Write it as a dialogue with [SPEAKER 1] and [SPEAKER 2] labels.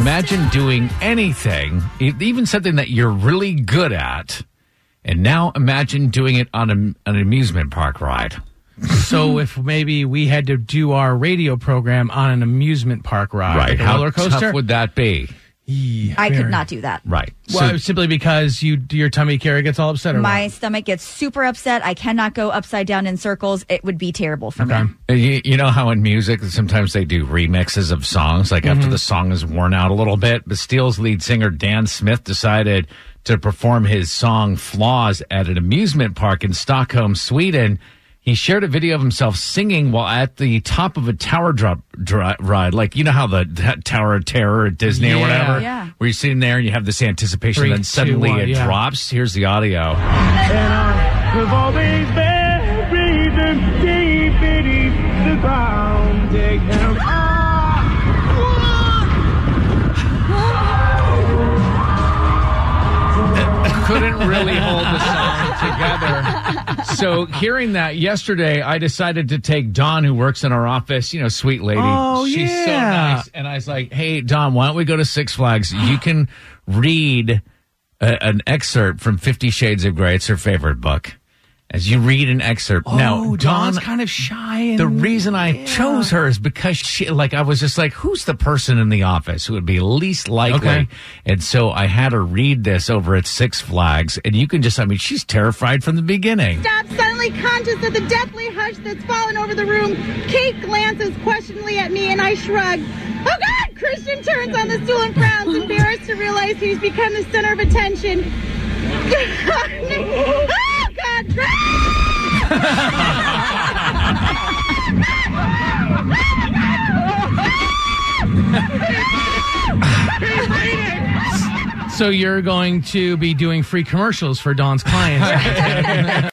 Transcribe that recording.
[SPEAKER 1] Imagine doing anything, even something that you're really good at, and now imagine doing it on a, an amusement park ride.
[SPEAKER 2] So if maybe we had to do our radio program on an amusement park ride, like a
[SPEAKER 1] How
[SPEAKER 2] roller coaster,
[SPEAKER 1] tough would that be?
[SPEAKER 2] Yee,
[SPEAKER 3] I could not do that.
[SPEAKER 1] Right.
[SPEAKER 2] Well,
[SPEAKER 1] So-
[SPEAKER 2] simply because you your tummy Kara gets all upset. Or
[SPEAKER 3] My
[SPEAKER 2] what?
[SPEAKER 3] stomach gets super upset. I cannot go upside down in circles. It would be terrible for
[SPEAKER 2] Okay.
[SPEAKER 3] me.
[SPEAKER 1] Uh, you, you know how in music sometimes they do remixes of songs, like after mm-hmm. the song is worn out a little bit. Bastille's lead singer Dan Smith decided to perform his song "Flaws" at an amusement park in Stockholm, Sweden. He shared a video of himself singing while at the top of a tower drop dri ride, like you know how the that Tower of Terror at Disney or whatever,
[SPEAKER 3] Yeah.
[SPEAKER 1] where you're sitting there and you have this anticipation,
[SPEAKER 2] Three,
[SPEAKER 1] and then suddenly
[SPEAKER 2] two, one,
[SPEAKER 1] it
[SPEAKER 2] yeah.
[SPEAKER 1] drops. Here's the audio. Couldn't really hold the song together. So hearing that yesterday, I decided to take Dawn, who works in our office, you know, sweet lady.
[SPEAKER 2] Oh,
[SPEAKER 1] She's so nice. And I was like, hey, Dawn, why don't we go to Six Flags? You can read a, an excerpt from Fifty Shades of Grey. It's her favorite book. As you read an excerpt. Oh, now,
[SPEAKER 2] oh,
[SPEAKER 1] Dawn,
[SPEAKER 2] Dawn's kind of shy. And,
[SPEAKER 1] the reason I chose her is because she, like, I was just like, who's the person in the office who would be least likely?
[SPEAKER 2] Okay.
[SPEAKER 1] And so I had her read this over at Six Flags, and you can just, I mean, she's terrified from the beginning.
[SPEAKER 4] Stop, suddenly conscious of the deathly hush that's fallen over the room. Kate glances questioningly at me, and I shrug. Oh God! Christian turns on the stool and frowns, embarrassed to realize he's become the center of attention. Ah! oh God!
[SPEAKER 2] So you're going to be doing free commercials for Don's clients.